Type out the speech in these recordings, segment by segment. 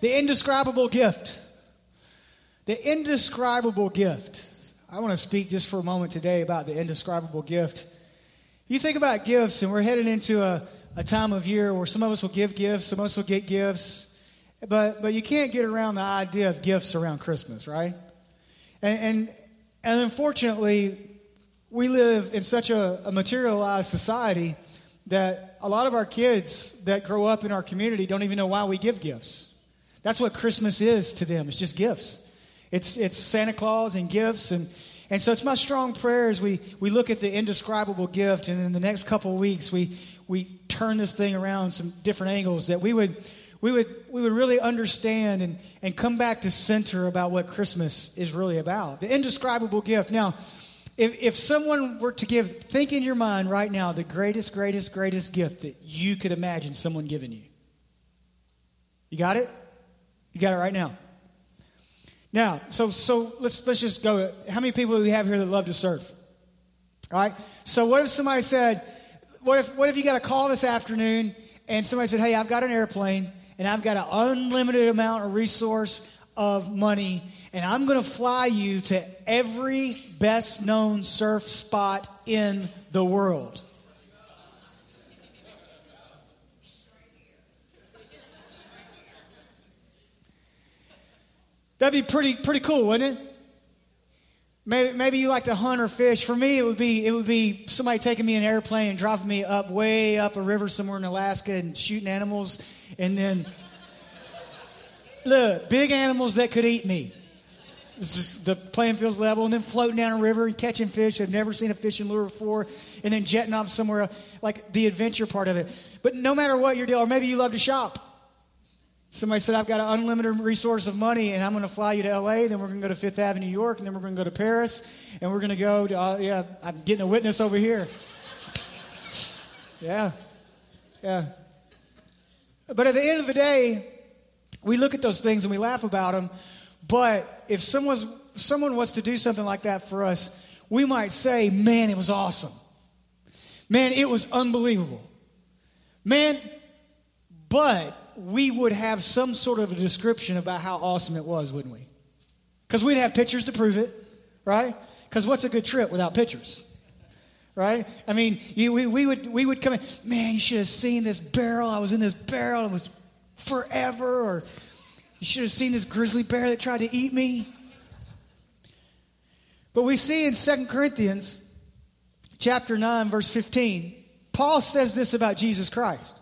The indescribable gift. The indescribable gift. I want to speak just for a moment today about the indescribable gift. You think about gifts, and we're heading into a, a time of year where some of us will give gifts, some of us will get gifts, but, but you can't get around the idea of gifts around Christmas, right? And, and, and unfortunately, we live in such a, a materialized society that a lot of our kids that grow up in our community don't even know why we give gifts. That's what Christmas is to them. It's just gifts. It's, it's Santa Claus and gifts. And, and so it's my strong prayer as we, we look at the indescribable gift. And in the next couple of weeks, we, we turn this thing around some different angles that we would, we would, we would really understand and, and come back to center about what Christmas is really about. The indescribable gift. Now, if, if someone were to give, think in your mind right now the greatest, greatest, greatest gift that you could imagine someone giving you. You got it? You got it right now. Now, so so let's let's just go. How many people do we have here that love to surf? All right. So what if somebody said, what if what if you got a call this afternoon and somebody said, Hey, I've got an airplane and I've got an unlimited amount of resource of money, and I'm going to fly you to every best known surf spot in the world. That'd be pretty pretty cool, wouldn't it? Maybe, maybe you like to hunt or fish. For me, it would be it would be somebody taking me in an airplane and dropping me up way up a river somewhere in Alaska and shooting animals, and then look big animals that could eat me. the playing field's level, and then floating down a river and catching fish. I've never seen a fishing lure before, and then jetting off somewhere like the adventure part of it. But no matter what your deal, or maybe you love to shop. Somebody said, I've got an unlimited resource of money and I'm going to fly you to LA, then we're going to go to Fifth Avenue, New York, and then we're going to go to Paris, and we're going to go to, uh, yeah, I'm getting a witness over here. yeah, yeah. But at the end of the day, we look at those things and we laugh about them. But if someone's, someone was to do something like that for us, we might say, man, it was awesome. Man, it was unbelievable. Man, but we would have some sort of a description about how awesome it was, wouldn't we? Because we'd have pictures to prove it, right? Because what's a good trip without pictures? Right? I mean, you, we, we, would, we would come in, man, you should have seen this barrel. I was in this barrel. It was forever. Or you should have seen this grizzly bear that tried to eat me. But we see in Second Corinthians chapter 9, verse 15, Paul says this about Jesus Christ.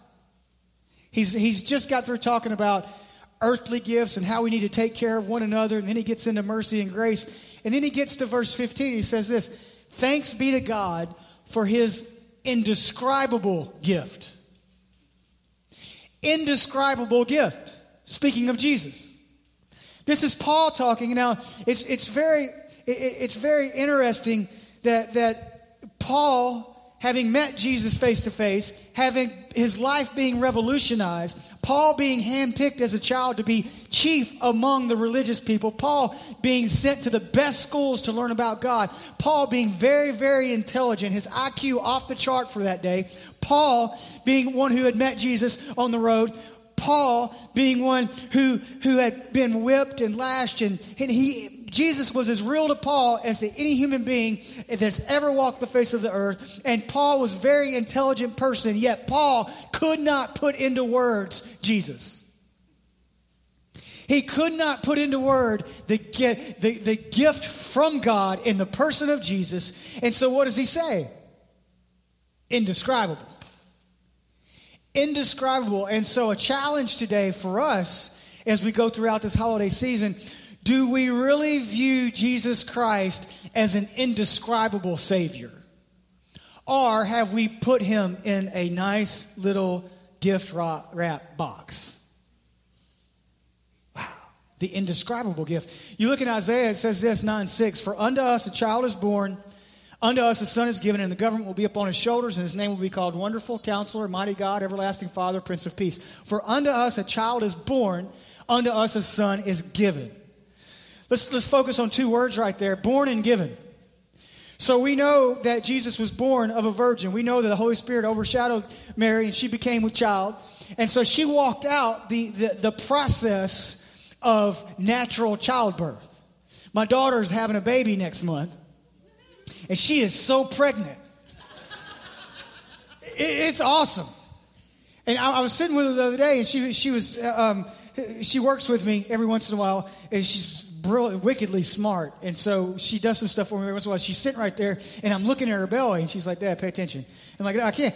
He's, he's just got through talking about earthly gifts and how we need to take care of one another. And then he gets into mercy and grace. And then he gets to verse 15. He says this Thanks be to God for his indescribable gift. Indescribable gift. Speaking of Jesus. This is Paul talking. Now, it's, it's, very, it, it's very interesting that, that Paul having met Jesus face to face, having his life being revolutionized, Paul being handpicked as a child to be chief among the religious people, Paul being sent to the best schools to learn about God, Paul being very, very intelligent, his IQ off the chart for that day, Paul being one who had met Jesus on the road, Paul being one who, who had been whipped and lashed, and, and he Jesus was as real to Paul as to any human being that's ever walked the face of the earth. And Paul was a very intelligent person, yet Paul could not put into words Jesus. He could not put into word the, the, the gift from God in the person of Jesus. And so what does he say? Indescribable. Indescribable. And so a challenge today for us as we go throughout this holiday season do we really view Jesus Christ as an indescribable Savior? Or have we put him in a nice little gift wrap box? Wow, the indescribable gift. You look in Isaiah, it says this 9 6 For unto us a child is born, unto us a son is given, and the government will be upon his shoulders, and his name will be called Wonderful, Counselor, Mighty God, Everlasting Father, Prince of Peace. For unto us a child is born, unto us a son is given. Let's, let's focus on two words right there born and given. So we know that Jesus was born of a virgin. We know that the Holy Spirit overshadowed Mary and she became with child. And so she walked out the, the, the process of natural childbirth. My daughter's having a baby next month, and she is so pregnant. It, it's awesome. And I, I, was sitting with her the other day, and she, she was, um, she works with me every once in a while, and she's brilliant, wickedly smart. And so she does some stuff for me every once in a while. She's sitting right there, and I'm looking at her belly, and she's like, Dad, pay attention. I'm like, no, I can't.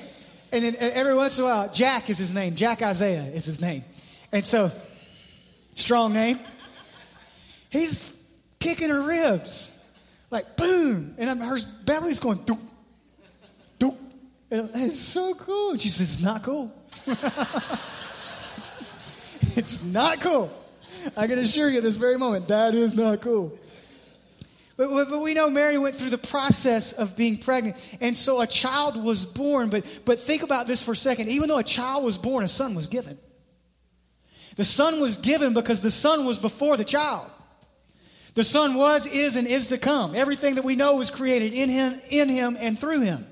And then every once in a while, Jack is his name. Jack Isaiah is his name. And so, strong name. He's kicking her ribs. Like, boom. And her belly's going, doop, doop. And it's so cool. And she says, it's not cool. it's not cool. I can assure you this very moment, that is not cool. But, but, we know Mary went through the process of being pregnant. And so a child was born. But, but think about this for a second. Even though a child was born, a son was given. The son was given because the son was before the child. The son was, is, and is to come. Everything that we know was created in him, in him, and through him.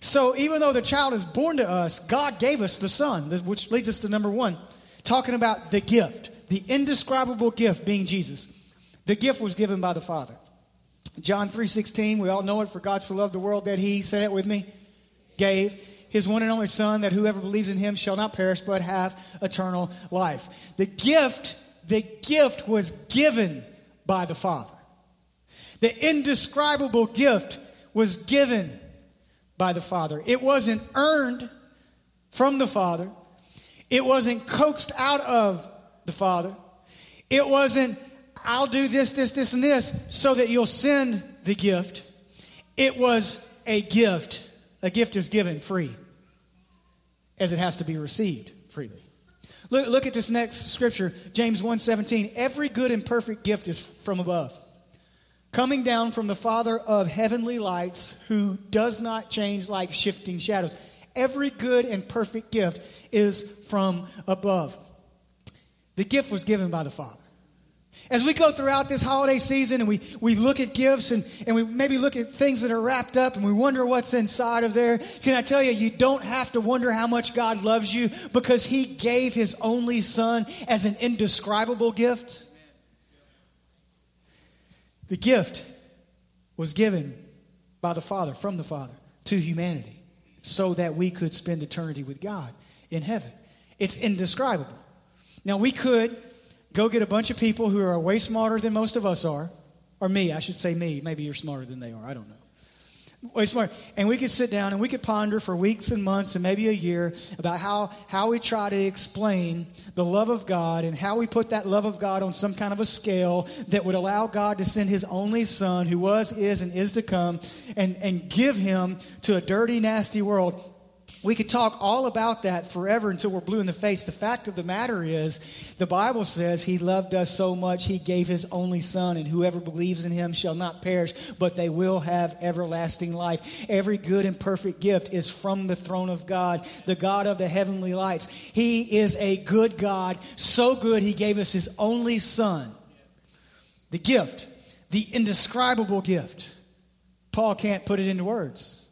So even though the child is born to us, God gave us the son, which leads us to number one, talking about the gift, the indescribable gift being Jesus. The gift was given by the Father. John 3:16, we all know it, for God so loved the world that he, say it with me, gave his one and only son that whoever believes in him shall not perish but have eternal life. The gift, the gift was given by the Father. The indescribable gift was given by the Father. It wasn't earned from the Father. It wasn't coaxed out of the Father. It wasn't I'll do this, this, this, and this so that you'll send the gift. It was a gift. A gift is given free, as it has to be received freely. Look, look at this next scripture, James 1:17. Every good and perfect gift is from above, coming down from the Father of heavenly lights, who does not change like shifting shadows. Every good and perfect gift is from above. The gift was given by the Father. As we go throughout this holiday season and we, we look at gifts and, and we maybe look at things that are wrapped up and we wonder what's inside of there, can I tell you, you don't have to wonder how much God loves you because He gave His only Son as an indescribable gift. The gift was given by the Father, from the Father, to humanity so that we could spend eternity with God in heaven. It's indescribable. Now, we could go get a bunch of people who are way smarter than most of us are, or me, I should say me. Maybe you're smarter than they are. I don't know. Way smart. And we could sit down and we could ponder for weeks and months and maybe a year about how, how we try to explain the love of God and how we put that love of God on some kind of a scale that would allow God to send his only son who was, is, and is to come and, and give him to a dirty, nasty world we could talk all about that forever until we're blue in the face. The fact of the matter is, the Bible says he loved us so much he gave his only son, and whoever believes in him shall not perish, but they will have everlasting life. Every good and perfect gift is from the throne of God, the God of the heavenly lights. He is a good God, so good he gave us his only son. The gift, the indescribable gift. Paul can't put it into words.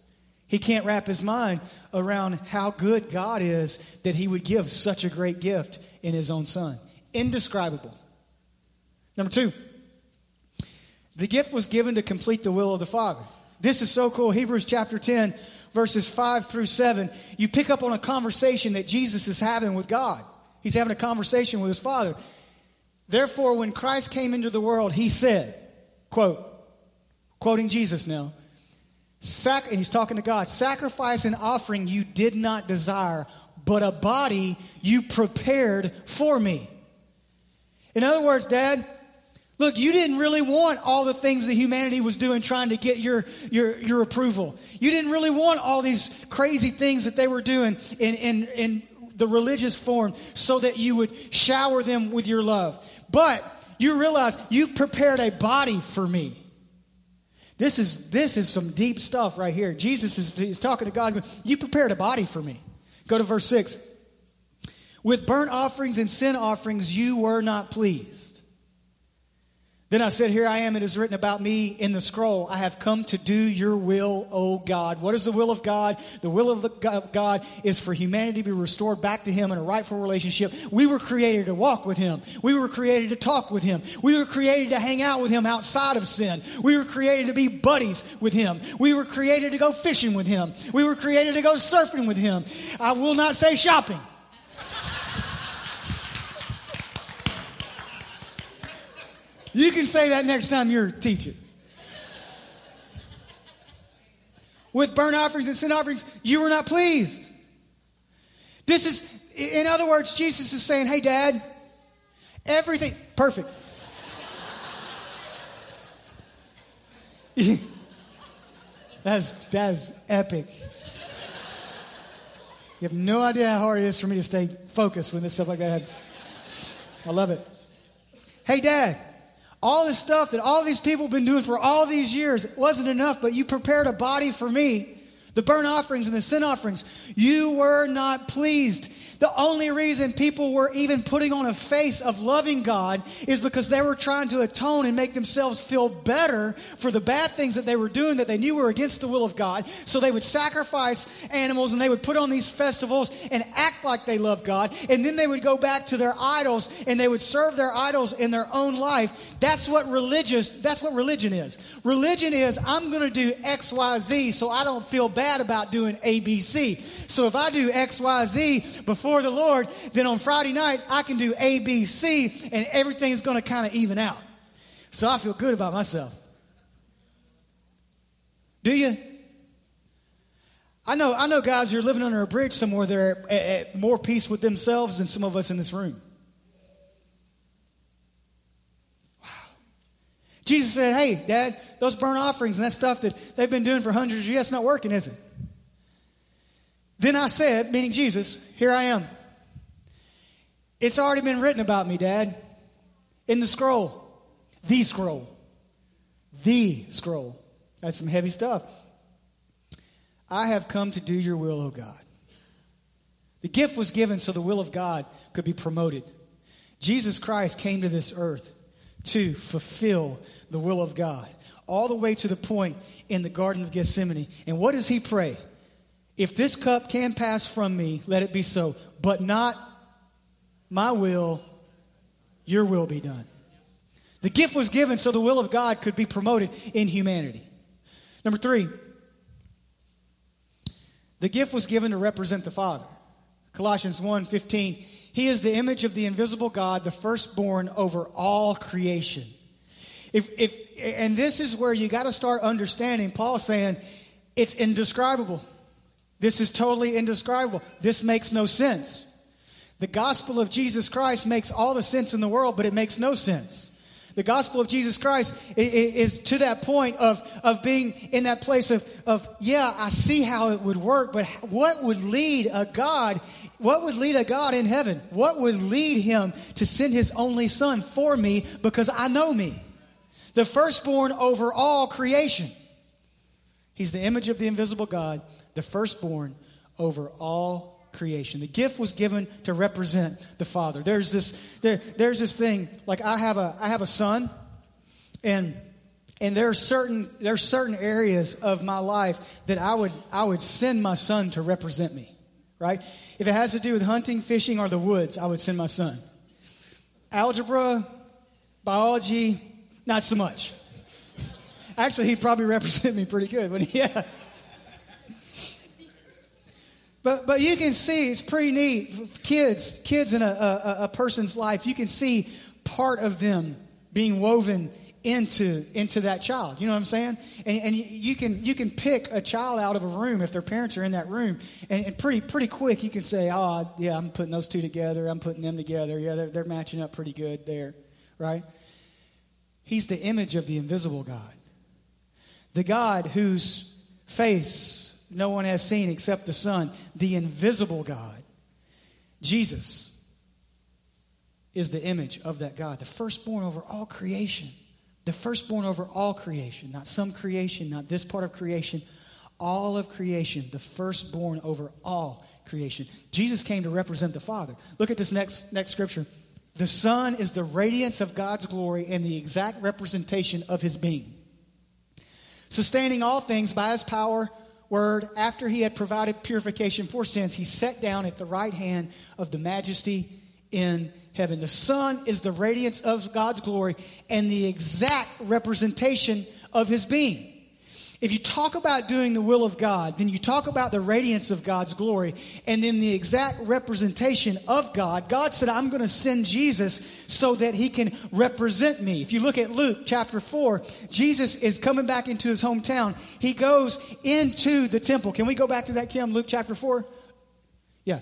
He can't wrap his mind around how good God is that he would give such a great gift in his own son. Indescribable. Number two, the gift was given to complete the will of the Father. This is so cool. Hebrews chapter 10, verses 5 through 7. You pick up on a conversation that Jesus is having with God. He's having a conversation with his Father. Therefore, when Christ came into the world, he said, quote, quoting Jesus now, Sac- and he's talking to God. Sacrifice and offering you did not desire, but a body you prepared for me. In other words, Dad, look, you didn't really want all the things that humanity was doing trying to get your, your, your approval. You didn't really want all these crazy things that they were doing in, in, in the religious form so that you would shower them with your love. But you realize you've prepared a body for me. This is, this is some deep stuff right here. Jesus is he's talking to God. You prepared a body for me. Go to verse 6. With burnt offerings and sin offerings, you were not pleased. Then I said, Here I am, it is written about me in the scroll. I have come to do your will, O God. What is the will of God? The will of God is for humanity to be restored back to Him in a rightful relationship. We were created to walk with Him, we were created to talk with Him, we were created to hang out with Him outside of sin. We were created to be buddies with Him, we were created to go fishing with Him, we were created to go surfing with Him. I will not say shopping. You can say that next time you're a teacher. With burnt offerings and sin offerings, you were not pleased. This is, in other words, Jesus is saying, hey, Dad, everything, perfect. that's, that's epic. You have no idea how hard it is for me to stay focused when this stuff like that happens. I love it. Hey, Dad, all this stuff that all these people have been doing for all these years wasn't enough, but you prepared a body for me. The burnt offerings and the sin offerings. You were not pleased. The only reason people were even putting on a face of loving God is because they were trying to atone and make themselves feel better for the bad things that they were doing that they knew were against the will of God. So they would sacrifice animals and they would put on these festivals and act like they loved God. And then they would go back to their idols and they would serve their idols in their own life. That's what religious, that's what religion is. Religion is I'm going to do X, Y, Z so I don't feel bad about doing A, B, C. So if I do X, Y, Z before the Lord, then on Friday night, I can do A, B, C, and everything's going to kind of even out. So I feel good about myself. Do you? I know, I know guys you're living under a bridge somewhere that are at, at more peace with themselves than some of us in this room. Wow. Jesus said, Hey, Dad, those burnt offerings and that stuff that they've been doing for hundreds of years, it's not working, is it? Then I said, meaning Jesus, here I am. It's already been written about me, Dad, in the scroll. The scroll. The scroll. That's some heavy stuff. I have come to do your will, O God. The gift was given so the will of God could be promoted. Jesus Christ came to this earth to fulfill the will of God, all the way to the point in the Garden of Gethsemane. And what does he pray? If this cup can pass from me, let it be so. But not my will, your will be done. The gift was given so the will of God could be promoted in humanity. Number three, the gift was given to represent the Father. Colossians 1 15. He is the image of the invisible God, the firstborn over all creation. If, if, and this is where you got to start understanding. Paul saying it's indescribable. This is totally indescribable. This makes no sense. The gospel of Jesus Christ makes all the sense in the world, but it makes no sense. The gospel of Jesus Christ is to that point of, of being in that place of, of, yeah, I see how it would work, but what would lead a God, what would lead a God in heaven? What would lead him to send his only son for me because I know me? The firstborn over all creation. He's the image of the invisible God the firstborn over all creation. The gift was given to represent the Father. There's this, there, there's this thing, like I have a I have a son, and and there are certain there are certain areas of my life that I would I would send my son to represent me. Right? If it has to do with hunting, fishing, or the woods, I would send my son. Algebra, biology, not so much. Actually, he'd probably represent me pretty good, but yeah. But, but you can see, it's pretty neat. Kids, kids in a, a, a person's life, you can see part of them being woven into into that child. You know what I'm saying? And, and you can you can pick a child out of a room if their parents are in that room, and, and, pretty pretty quick you can say, oh yeah, I'm putting those two together. I'm putting them together. Yeah, they're, they're matching up pretty good there, right? He's the image of the invisible God, the God whose face no one has seen except the Son, the invisible God. Jesus is the image of that God, the firstborn over all creation. The firstborn over all creation, not some creation, not this part of creation, all of creation, the firstborn over all creation. Jesus came to represent the Father. Look at this next, next scripture. The Son is the radiance of God's glory and the exact representation of his being. Sustaining all things by his power, word, after he had provided purification for sins, he sat down at the right hand of the majesty in heaven. The Son is the radiance of God's glory and the exact representation of his being. If you talk about doing the will of God, then you talk about the radiance of God's glory and then the exact representation of God. God said, I'm going to send Jesus so that he can represent me. If you look at Luke chapter 4, Jesus is coming back into his hometown. He goes into the temple. Can we go back to that, Kim? Luke chapter 4? Yeah.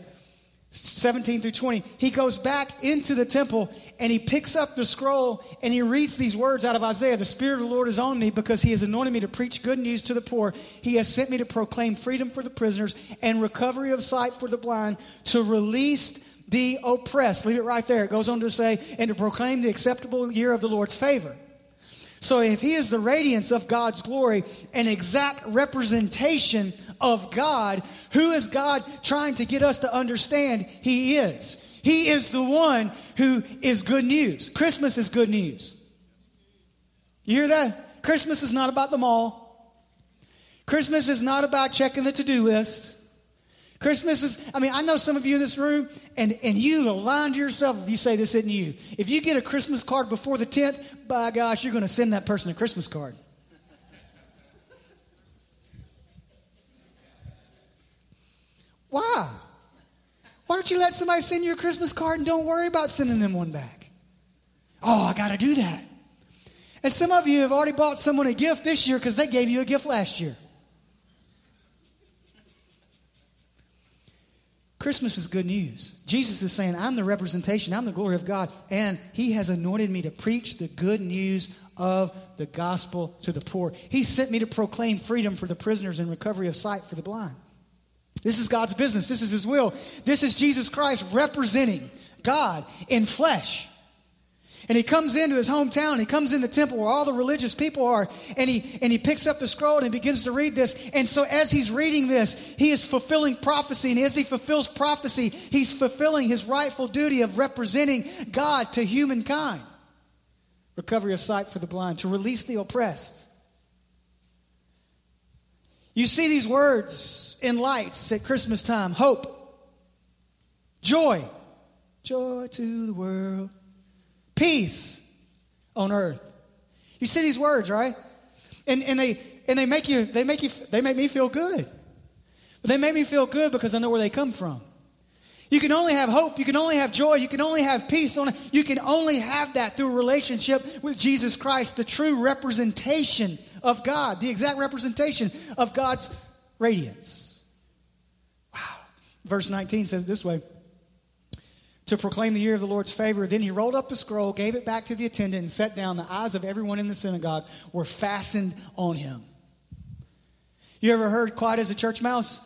17 through 20, he goes back into the temple and he picks up the scroll and he reads these words out of Isaiah The Spirit of the Lord is on me because he has anointed me to preach good news to the poor. He has sent me to proclaim freedom for the prisoners and recovery of sight for the blind, to release the oppressed. Leave it right there. It goes on to say, and to proclaim the acceptable year of the Lord's favor. So if he is the radiance of God's glory, an exact representation of God, who is God trying to get us to understand he is? He is the one who is good news. Christmas is good news. You hear that? Christmas is not about the mall. Christmas is not about checking the to do list. Christmas is, I mean, I know some of you in this room, and, and you align to yourself if you say this isn't you. If you get a Christmas card before the 10th, by gosh, you're going to send that person a Christmas card. Why? Why don't you let somebody send you a Christmas card and don't worry about sending them one back? Oh, I got to do that. And some of you have already bought someone a gift this year because they gave you a gift last year. Christmas is good news. Jesus is saying, I'm the representation, I'm the glory of God, and He has anointed me to preach the good news of the gospel to the poor. He sent me to proclaim freedom for the prisoners and recovery of sight for the blind. This is God's business, this is His will. This is Jesus Christ representing God in flesh. And he comes into his hometown, he comes in the temple where all the religious people are, and he, and he picks up the scroll and he begins to read this. And so as he's reading this, he is fulfilling prophecy. And as he fulfills prophecy, he's fulfilling his rightful duty of representing God to humankind. Recovery of sight for the blind, to release the oppressed. You see these words in lights at Christmas time hope, joy, joy to the world peace on earth. You see these words, right? And, and they and they make you they make you they make me feel good. But they make me feel good because I know where they come from. You can only have hope, you can only have joy, you can only have peace. On You can only have that through a relationship with Jesus Christ, the true representation of God, the exact representation of God's radiance. Wow. Verse 19 says this way to proclaim the year of the Lord's favor. Then he rolled up the scroll, gave it back to the attendant, and sat down. The eyes of everyone in the synagogue were fastened on him. You ever heard quiet as a church mouse?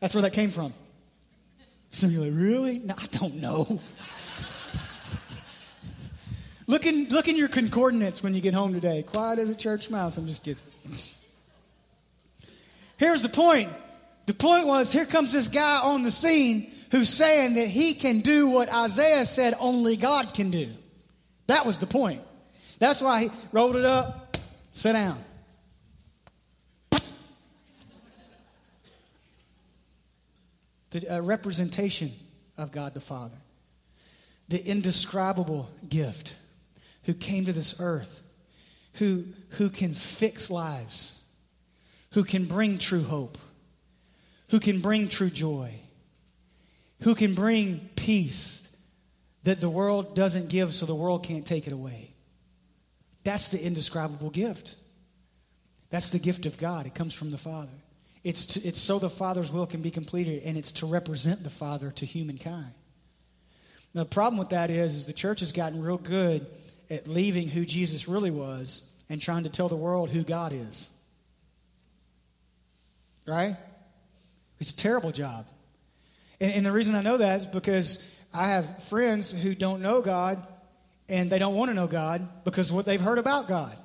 That's where that came from. Some of you like, really? No, I don't know. Look, in, look in your concordance when you get home today. Quiet as a church mouse. I'm just kidding. Here's the point. The point was here comes this guy on the scene who's saying that he can do what Isaiah said only God can do. That was the point. That's why he rolled it up, sit down. The uh, representation of God the Father, the indescribable gift who came to this earth, who, who can fix lives, who can bring true hope, who can bring true joy who can bring peace that the world doesn't give so the world can't take it away. That's the indescribable gift. That's the gift of God. It comes from the Father. It's, to, it's so the Father's will can be completed, and it's to represent the Father to humankind. Now, the problem with that is, is the church has gotten real good at leaving who Jesus really was and trying to tell the world who God is. Right? It's a terrible job. And, and the reason I know that is because I have friends who don't know God and they don't want to know God because what they've heard about God.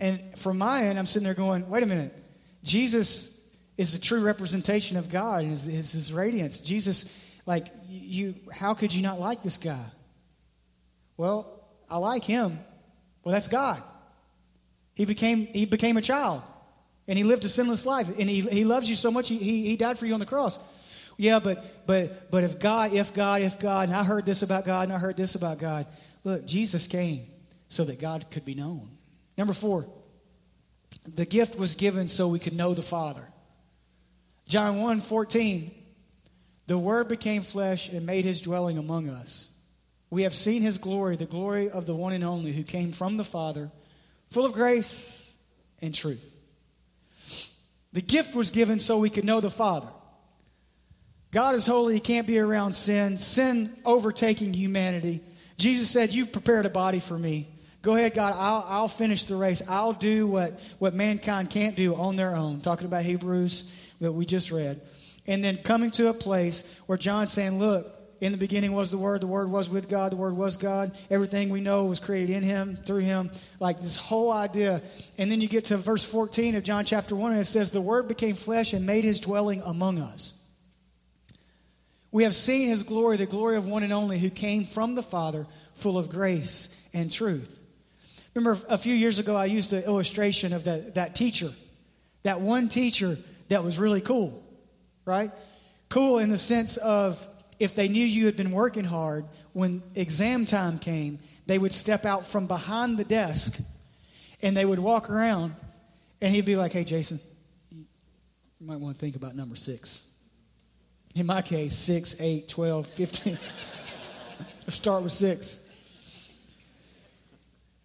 And from my end, I'm sitting there going, wait a minute. Jesus is the true representation of God, is, is his radiance. Jesus, like you how could you not like this guy? Well, I like him. Well, that's God. He became he became a child. And he lived a sinless life. And he, he loves you so much, he, he, died for you on the cross. Yeah, but but but if God, if God, if God, and I heard this about God, and I heard this about God. Look, Jesus came so that God could be known. Number four, the gift was given so we could know the Father. John 1 14, the Word became flesh and made his dwelling among us. We have seen his glory, the glory of the one and only who came from the Father, full of grace and truth. The gift was given so we could know the Father. God is holy, he can't be around sin, sin overtaking humanity. Jesus said, You've prepared a body for me. Go ahead, God, I'll, I'll finish the race. I'll do what, what mankind can't do on their own. Talking about Hebrews that we just read. And then coming to a place where John's saying, Look, in the beginning was the Word, the Word was with God, the Word was God. Everything we know was created in Him, through Him. Like this whole idea. And then you get to verse 14 of John chapter 1, and it says, The Word became flesh and made His dwelling among us. We have seen His glory, the glory of one and only who came from the Father, full of grace and truth. Remember a few years ago, I used the illustration of that, that teacher, that one teacher that was really cool, right? Cool in the sense of if they knew you had been working hard, when exam time came, they would step out from behind the desk and they would walk around and he'd be like, hey, Jason, you might want to think about number six. In my case, 6, 8, 12, 15. Let's start with 6.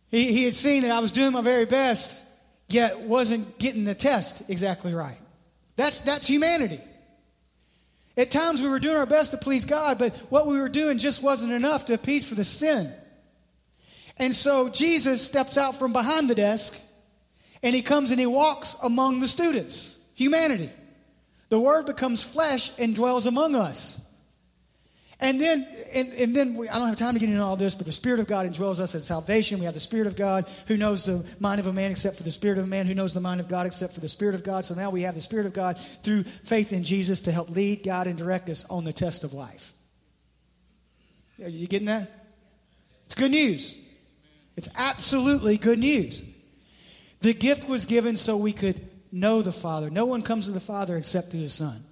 He, he had seen that I was doing my very best, yet wasn't getting the test exactly right. That's, that's humanity. At times we were doing our best to please God, but what we were doing just wasn't enough to appease for the sin. And so Jesus steps out from behind the desk and he comes and he walks among the students, humanity. The word becomes flesh and dwells among us. And then, and, and then we, I don't have time to get into all this, but the Spirit of God indwells us at salvation. We have the Spirit of God who knows the mind of a man except for the Spirit of a man, who knows the mind of God except for the Spirit of God. So now we have the Spirit of God through faith in Jesus to help lead, guide, and direct us on the test of life. Are you getting that? It's good news. It's absolutely good news. The gift was given so we could know the Father. No one comes to the Father except through the Son.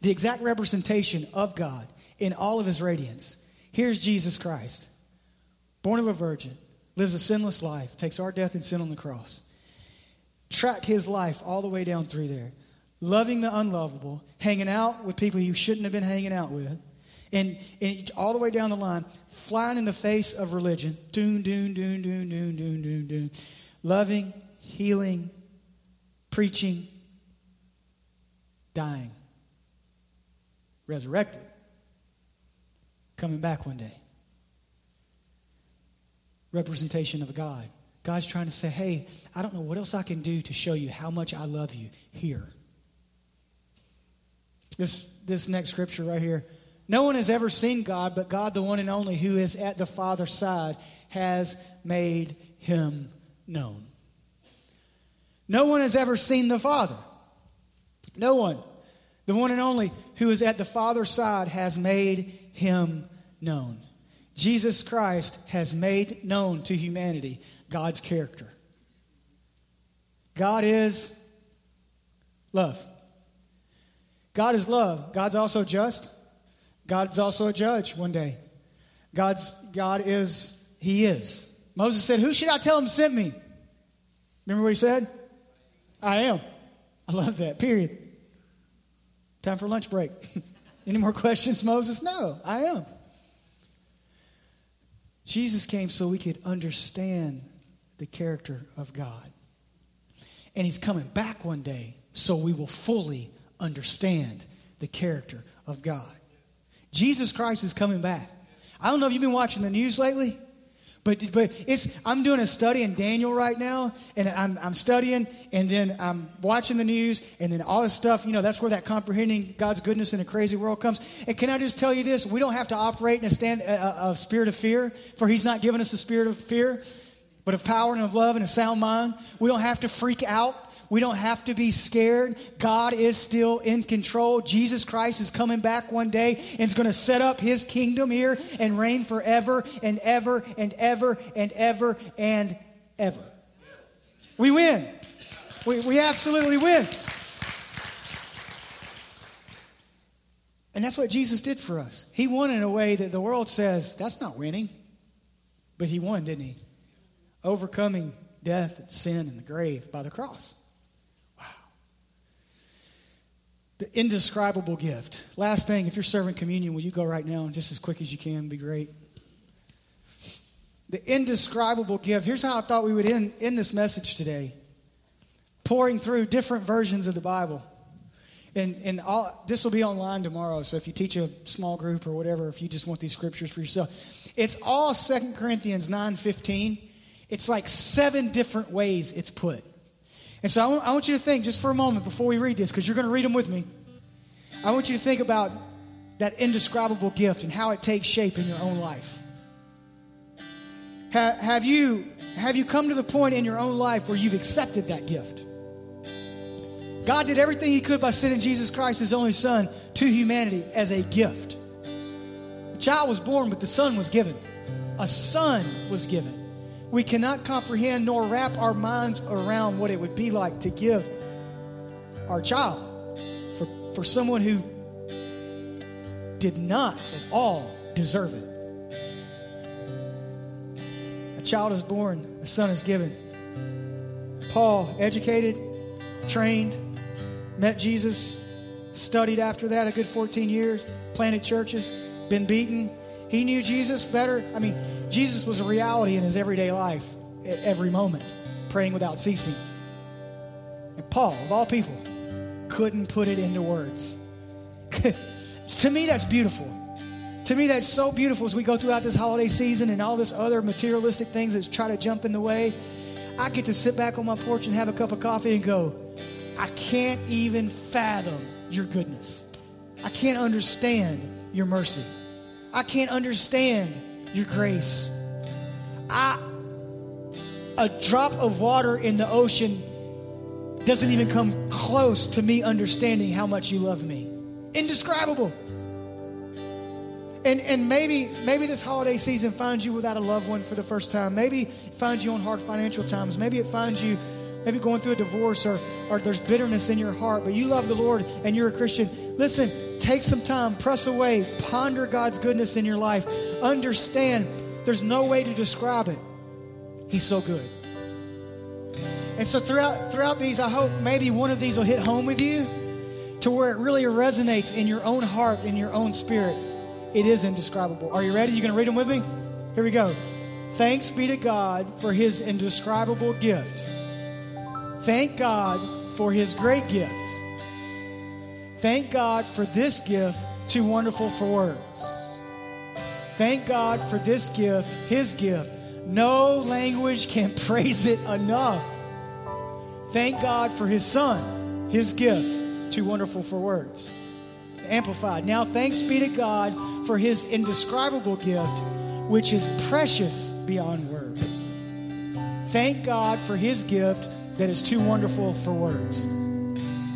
The exact representation of God in all of his radiance. Here's Jesus Christ, born of a virgin, lives a sinless life, takes our death and sin on the cross. Track his life all the way down through there. Loving the unlovable, hanging out with people you shouldn't have been hanging out with, and, and all the way down the line, flying in the face of religion. Doon, doon, doon, doon, doon, doon, doon, doon. Loving, healing, preaching, dying, resurrected coming back one day. Representation of God. God's trying to say, hey, I don't know what else I can do to show you how much I love you here. This, this next scripture right here. No one has ever seen God, but God, the one and only, who is at the Father's side, has made him known. No one has ever seen the Father. No one. The one and only who is at the Father's side has made him known. Jesus Christ has made known to humanity God's character. God is love. God is love. God's also just. God's also a judge one day. God's God is He is. Moses said, Who should I tell him sent me? Remember what he said? I am. I love that. Period. Time for lunch break. Any more questions, Moses? No, I am. Jesus came so we could understand the character of God. And he's coming back one day so we will fully understand the character of God. Jesus Christ is coming back. I don't know if you've been watching the news lately. But, but it's, I'm doing a study in Daniel right now, and I'm, I'm studying, and then I'm watching the news, and then all this stuff, you know, that's where that comprehending God's goodness in a crazy world comes. And can I just tell you this? We don't have to operate in a, stand, a, a spirit of fear, for He's not given us a spirit of fear, but of power and of love and a sound mind. We don't have to freak out. We don't have to be scared. God is still in control. Jesus Christ is coming back one day and is going to set up his kingdom here and reign forever and ever and ever and ever and ever. We win. We, we absolutely win. And that's what Jesus did for us. He won in a way that the world says, that's not winning. But he won, didn't he? Overcoming death and sin and the grave by the cross. Wow. The indescribable gift. Last thing, if you're serving communion, will you go right now and just as quick as you can? Be great. The indescribable gift. Here's how I thought we would end, end this message today pouring through different versions of the Bible. And, and all, this will be online tomorrow, so if you teach a small group or whatever, if you just want these scriptures for yourself, it's all Second Corinthians 9.15. It's like seven different ways it's put. And so I want, I want you to think just for a moment before we read this, because you're going to read them with me. I want you to think about that indescribable gift and how it takes shape in your own life. Ha, have, you, have you come to the point in your own life where you've accepted that gift? God did everything He could by sending Jesus Christ, His only Son, to humanity as a gift. A child was born, but the Son was given. A Son was given. We cannot comprehend nor wrap our minds around what it would be like to give our child for, for someone who did not at all deserve it. A child is born, a son is given. Paul, educated, trained, met Jesus, studied after that a good 14 years, planted churches, been beaten. He knew Jesus better. I mean, Jesus was a reality in his everyday life at every moment, praying without ceasing. And Paul, of all people, couldn't put it into words. to me, that's beautiful. To me, that's so beautiful as we go throughout this holiday season and all this other materialistic things that try to jump in the way. I get to sit back on my porch and have a cup of coffee and go, I can't even fathom your goodness. I can't understand your mercy. I can't understand your grace. I, a drop of water in the ocean doesn't even come close to me understanding how much you love me. Indescribable. And, and maybe maybe this holiday season finds you without a loved one for the first time. Maybe it finds you on hard financial times. Maybe it finds you maybe going through a divorce or, or there's bitterness in your heart, but you love the Lord and you're a Christian, listen, take some time, press away, ponder God's goodness in your life. Understand there's no way to describe it. He's so good. And so throughout throughout these, I hope maybe one of these will hit home with you to where it really resonates in your own heart, in your own spirit. It is indescribable. Are you ready? You gonna read them with me? Here we go. Thanks be to God for his indescribable gift. Thank God for his great gift. Thank God for this gift, too wonderful for words. Thank God for this gift, his gift. No language can praise it enough. Thank God for his son, his gift, too wonderful for words. Amplified. Now, thanks be to God for his indescribable gift, which is precious beyond words. Thank God for his gift that is too wonderful for words.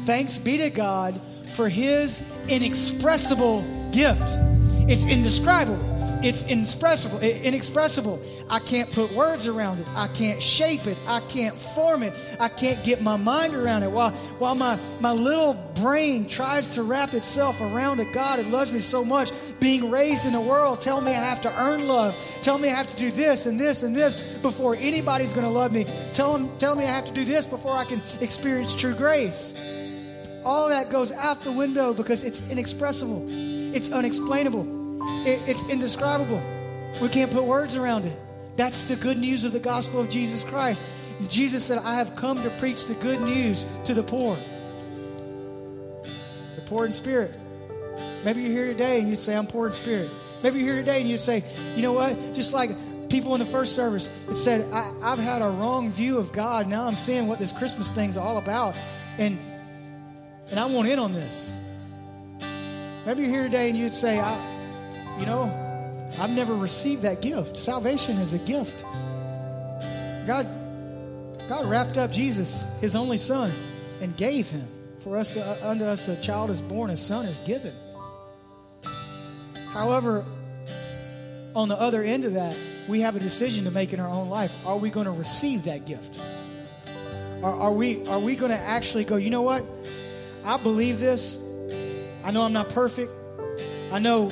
Thanks be to God for his inexpressible gift. It's indescribable. It's inexpressible, inexpressible. I can't put words around it. I can't shape it. I can't form it. I can't get my mind around it. While, while my, my little brain tries to wrap itself around a God that loves me so much, being raised in a world tell me I have to earn love, Tell me I have to do this and this and this before anybody's going to love me, telling, tell me I have to do this before I can experience true grace. All that goes out the window because it's inexpressible, it's unexplainable. It, it's indescribable. We can't put words around it. That's the good news of the gospel of Jesus Christ. Jesus said, I have come to preach the good news to the poor. The poor in spirit. Maybe you're here today and you'd say, I'm poor in spirit. Maybe you're here today and you'd say, you know what? Just like people in the first service that said, I, have had a wrong view of God. Now I'm seeing what this Christmas thing's all about. And and I want in on this. Maybe you're here today and you'd say, I, you know, I've never received that gift. Salvation is a gift. God, God wrapped up Jesus, his only son, and gave him. For us to, uh, unto us a child is born, a son is given. However, on the other end of that, we have a decision to make in our own life. Are we going to receive that gift? Are, are we, are we going to actually go, you know what? I believe this. I know I'm not perfect. I know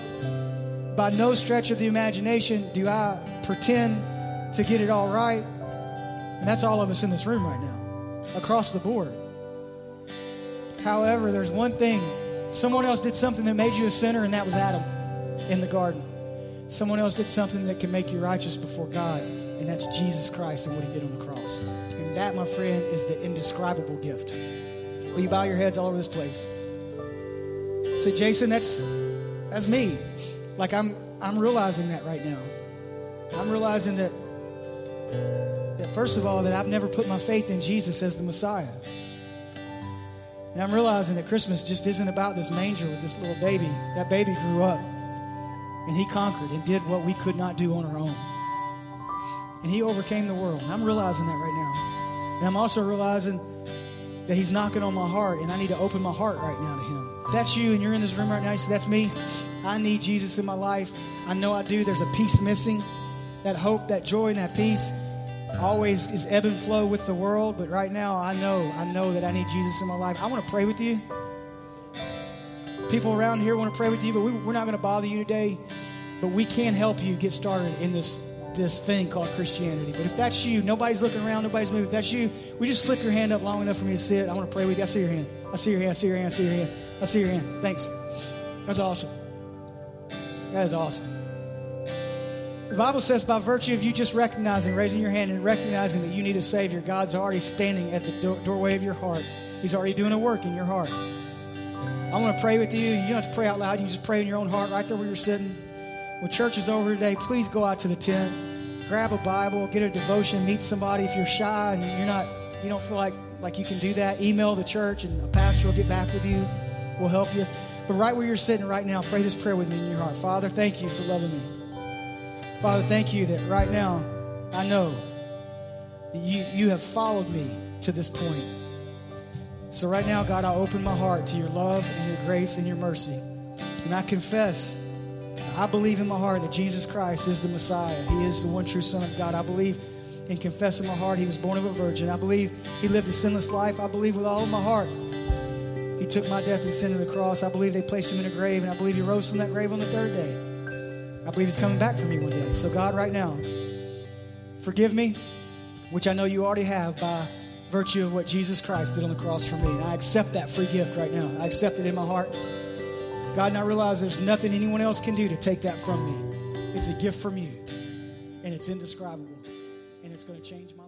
by no stretch of the imagination do I pretend to get it all right. And that's all of us in this room right now, across the board. However, there's one thing someone else did something that made you a sinner, and that was Adam in the garden. Someone else did something that can make you righteous before God, and that's Jesus Christ and what he did on the cross. And that, my friend, is the indescribable gift. Will you bow your heads all over this place? Say, Jason, that's that's me. Like I'm I'm realizing that right now. I'm realizing that that first of all that I've never put my faith in Jesus as the Messiah. And I'm realizing that Christmas just isn't about this manger with this little baby. That baby grew up and he conquered and did what we could not do on our own. And he overcame the world. And I'm realizing that right now. And I'm also realizing that he's knocking on my heart, and I need to open my heart right now to him. If that's you and you're in this room right now, you say, That's me. I need Jesus in my life. I know I do. There's a piece missing. That hope, that joy, and that peace always is ebb and flow with the world. But right now, I know, I know that I need Jesus in my life. I want to pray with you. People around here want to pray with you, but we, we're not going to bother you today. But we can help you get started in this this thing called Christianity. But if that's you, nobody's looking around, nobody's moving. If that's you, we just slip your hand up long enough for me to see it. I want to pray with you. I see your hand. I see your hand. I see your hand. I see your hand. I see your hand. Thanks. That's awesome. That is awesome. The Bible says, by virtue of you just recognizing, raising your hand, and recognizing that you need a Savior, God's already standing at the do- doorway of your heart. He's already doing a work in your heart. I want to pray with you. You don't have to pray out loud. You just pray in your own heart right there where you're sitting. When church is over today, please go out to the tent, grab a Bible, get a devotion, meet somebody. If you're shy and you're not, you don't feel like like you can do that, email the church and a pastor will get back with you. We'll help you. But right where you're sitting right now, pray this prayer with me in your heart. Father, thank you for loving me. Father, thank you that right now I know that you, you have followed me to this point. So right now, God, I open my heart to your love and your grace and your mercy. And I confess, I believe in my heart that Jesus Christ is the Messiah. He is the one true Son of God. I believe and confess in my heart he was born of a virgin. I believe he lived a sinless life. I believe with all of my heart he took my death and sin to the cross. I believe they placed him in a grave, and I believe he rose from that grave on the third day. I believe he's coming back for me one day. So, God, right now, forgive me, which I know you already have by virtue of what Jesus Christ did on the cross for me. And I accept that free gift right now. I accept it in my heart. God, and I realize there's nothing anyone else can do to take that from me. It's a gift from you, and it's indescribable, and it's going to change my life.